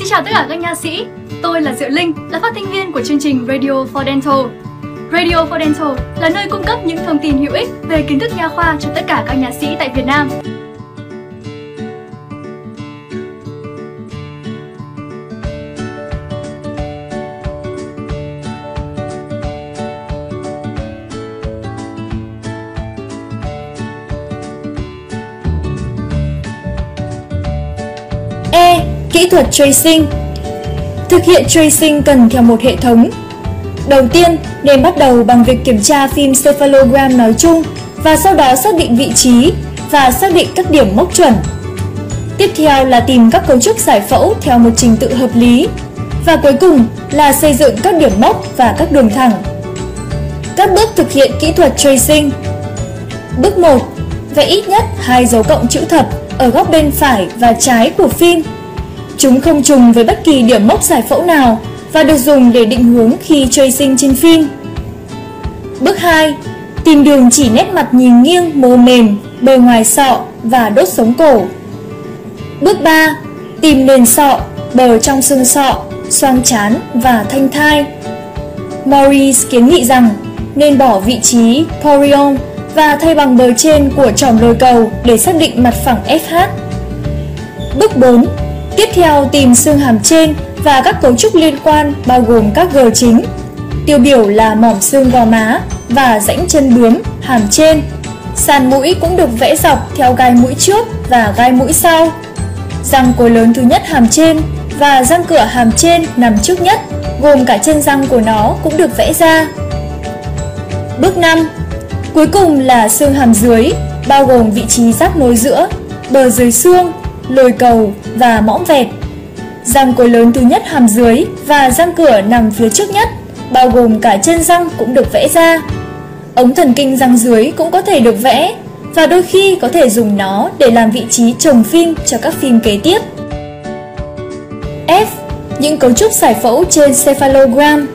Xin chào tất cả các nha sĩ, tôi là Diệu Linh, là phát thanh viên của chương trình Radio for Dental. Radio for Dental là nơi cung cấp những thông tin hữu ích về kiến thức nha khoa cho tất cả các nha sĩ tại Việt Nam. E. Kỹ thuật tracing Thực hiện tracing cần theo một hệ thống. Đầu tiên, nên bắt đầu bằng việc kiểm tra phim cephalogram nói chung và sau đó xác định vị trí và xác định các điểm mốc chuẩn. Tiếp theo là tìm các cấu trúc giải phẫu theo một trình tự hợp lý và cuối cùng là xây dựng các điểm mốc và các đường thẳng. Các bước thực hiện kỹ thuật tracing Bước 1. Vẽ ít nhất hai dấu cộng chữ thập ở góc bên phải và trái của phim. Chúng không trùng với bất kỳ điểm mốc giải phẫu nào và được dùng để định hướng khi tracing trên phim. Bước 2. Tìm đường chỉ nét mặt nhìn nghiêng mô mềm, bề ngoài sọ và đốt sống cổ. Bước 3. Tìm nền sọ, bờ trong xương sọ, xoang chán và thanh thai. Maurice kiến nghị rằng nên bỏ vị trí porion và thay bằng bờ trên của trỏm lôi cầu để xác định mặt phẳng FH. Bước 4. Tiếp theo tìm xương hàm trên và các cấu trúc liên quan bao gồm các gờ chính. Tiêu biểu là mỏm xương gò má và rãnh chân bướm, hàm trên. Sàn mũi cũng được vẽ dọc theo gai mũi trước và gai mũi sau. Răng cối lớn thứ nhất hàm trên và răng cửa hàm trên nằm trước nhất, gồm cả chân răng của nó cũng được vẽ ra. Bước 5 Cuối cùng là xương hàm dưới, bao gồm vị trí giáp nối giữa, bờ dưới xương, lồi cầu và mõm vẹt. Răng cối lớn thứ nhất hàm dưới và răng cửa nằm phía trước nhất, bao gồm cả chân răng cũng được vẽ ra. Ống thần kinh răng dưới cũng có thể được vẽ và đôi khi có thể dùng nó để làm vị trí trồng phim cho các phim kế tiếp. F. Những cấu trúc giải phẫu trên cephalogram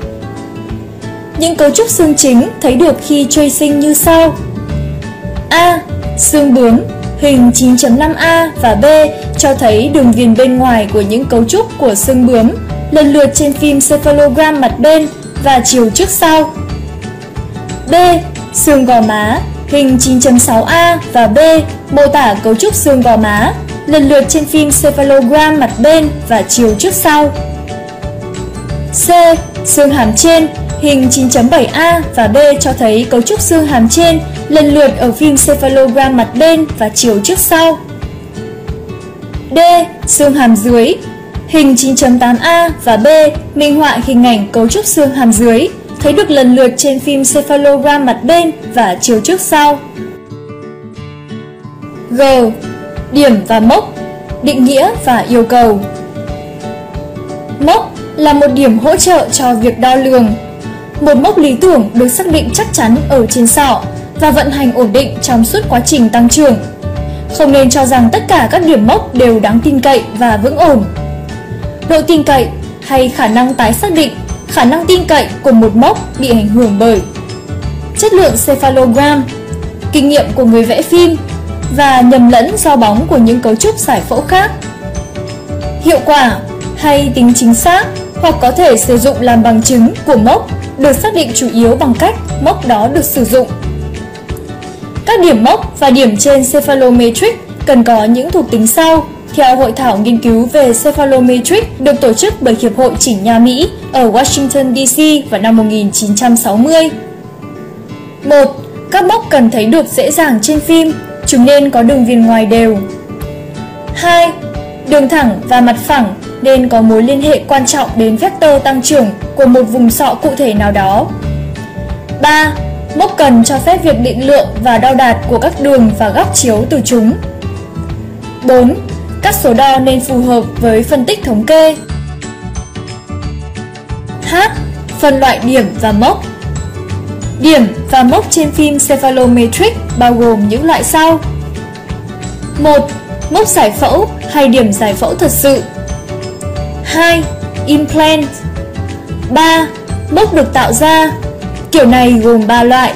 những cấu trúc xương chính thấy được khi tracing như sau. A. Xương bướm hình 9.5A và B cho thấy đường viền bên ngoài của những cấu trúc của xương bướm lần lượt trên phim cephalogram mặt bên và chiều trước sau. B. Xương gò má, hình 9.6A và B, mô tả cấu trúc xương gò má lần lượt trên phim cephalogram mặt bên và chiều trước sau. C. Xương hàm trên, Hình 9.7A và B cho thấy cấu trúc xương hàm trên lần lượt ở phim cephalogram mặt bên và chiều trước sau. D. Xương hàm dưới Hình 9.8A và B, minh họa hình ảnh cấu trúc xương hàm dưới thấy được lần lượt trên phim cephalogram mặt bên và chiều trước sau. G. Điểm và mốc, Định nghĩa và yêu cầu Mốc là một điểm hỗ trợ cho việc đo lường một mốc lý tưởng được xác định chắc chắn ở trên sọ và vận hành ổn định trong suốt quá trình tăng trưởng. Không nên cho rằng tất cả các điểm mốc đều đáng tin cậy và vững ổn. Độ tin cậy hay khả năng tái xác định, khả năng tin cậy của một mốc bị ảnh hưởng bởi chất lượng cephalogram, kinh nghiệm của người vẽ phim và nhầm lẫn do bóng của những cấu trúc giải phẫu khác. Hiệu quả hay tính chính xác hoặc có thể sử dụng làm bằng chứng của mốc được xác định chủ yếu bằng cách mốc đó được sử dụng. Các điểm mốc và điểm trên cephalometric cần có những thuộc tính sau theo hội thảo nghiên cứu về cephalometric được tổ chức bởi Hiệp hội Chỉnh Nha Mỹ ở Washington DC vào năm 1960. 1. Các mốc cần thấy được dễ dàng trên phim, chúng nên có đường viền ngoài đều. 2. Đường thẳng và mặt phẳng nên có mối liên hệ quan trọng đến vector tăng trưởng của một vùng sọ cụ thể nào đó. 3. Mốc cần cho phép việc định lượng và đo đạt của các đường và góc chiếu từ chúng. 4. Các số đo nên phù hợp với phân tích thống kê. H. Phân loại điểm và mốc Điểm và mốc trên phim cephalometric bao gồm những loại sau 1. Mốc giải phẫu hay điểm giải phẫu thật sự 2. Implant 3. Mốc được tạo ra Kiểu này gồm 3 loại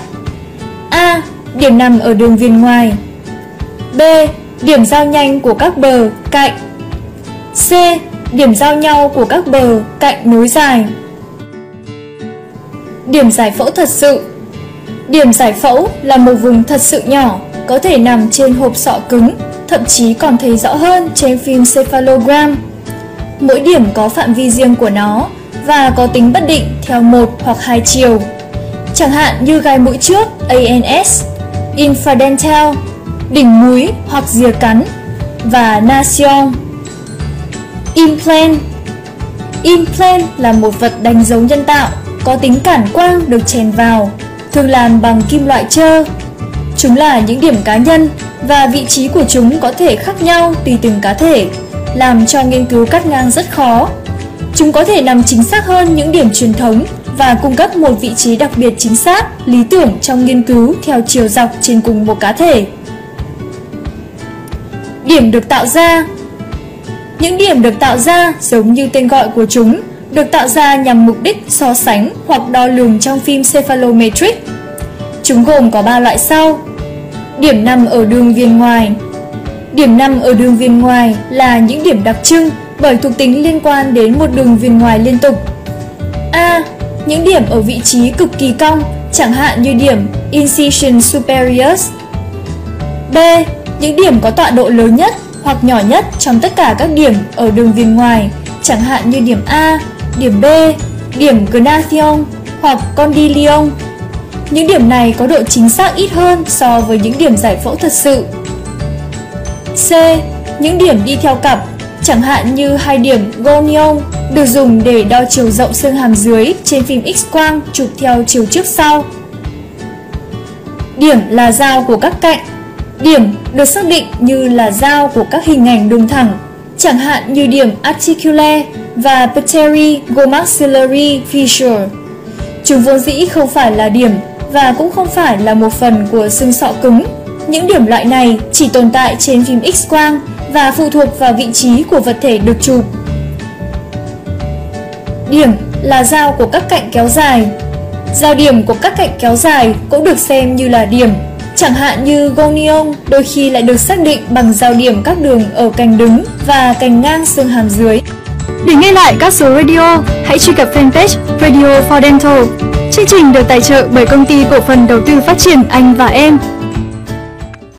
A. Điểm nằm ở đường viền ngoài B. Điểm giao nhanh của các bờ, cạnh C. điểm giao nhau của các bờ cạnh nối dài. Điểm giải phẫu thật sự Điểm giải phẫu là một vùng thật sự nhỏ, có thể nằm trên hộp sọ cứng, thậm chí còn thấy rõ hơn trên phim cephalogram. Mỗi điểm có phạm vi riêng của nó và có tính bất định theo một hoặc hai chiều. Chẳng hạn như gai mũi trước ANS, infradental, đỉnh múi hoặc rìa cắn và nation. Implant Implant là một vật đánh dấu nhân tạo, có tính cản quang được chèn vào, thường làm bằng kim loại trơ. Chúng là những điểm cá nhân và vị trí của chúng có thể khác nhau tùy từng cá thể, làm cho nghiên cứu cắt ngang rất khó. Chúng có thể nằm chính xác hơn những điểm truyền thống và cung cấp một vị trí đặc biệt chính xác, lý tưởng trong nghiên cứu theo chiều dọc trên cùng một cá thể. Điểm được tạo ra Những điểm được tạo ra giống như tên gọi của chúng, được tạo ra nhằm mục đích so sánh hoặc đo lường trong phim cephalometric. Chúng gồm có 3 loại sau. Điểm nằm ở đường viền ngoài Điểm nằm ở đường viền ngoài là những điểm đặc trưng bởi thuộc tính liên quan đến một đường viền ngoài liên tục. A. Những điểm ở vị trí cực kỳ cong, chẳng hạn như điểm incision superior. B. Những điểm có tọa độ lớn nhất hoặc nhỏ nhất trong tất cả các điểm ở đường viền ngoài, chẳng hạn như điểm A, điểm B, điểm Gnathion hoặc Condylion. Những điểm này có độ chính xác ít hơn so với những điểm giải phẫu thật sự. C. Những điểm đi theo cặp, chẳng hạn như hai điểm gonion được dùng để đo chiều rộng xương hàm dưới trên phim X-quang chụp theo chiều trước sau. Điểm là giao của các cạnh. Điểm được xác định như là giao của các hình ảnh đường thẳng, chẳng hạn như điểm articulae và pterygomaxillary fissure. Chúng vốn dĩ không phải là điểm và cũng không phải là một phần của xương sọ cứng. Những điểm loại này chỉ tồn tại trên phim X-quang và phụ thuộc vào vị trí của vật thể được chụp. Điểm là giao của các cạnh kéo dài. Giao điểm của các cạnh kéo dài cũng được xem như là điểm. Chẳng hạn như gonion đôi khi lại được xác định bằng giao điểm các đường ở cành đứng và cành ngang xương hàm dưới. Để nghe lại các số radio, hãy truy cập fanpage Radio for Dental. Chương trình được tài trợ bởi công ty cổ phần đầu tư phát triển Anh và Em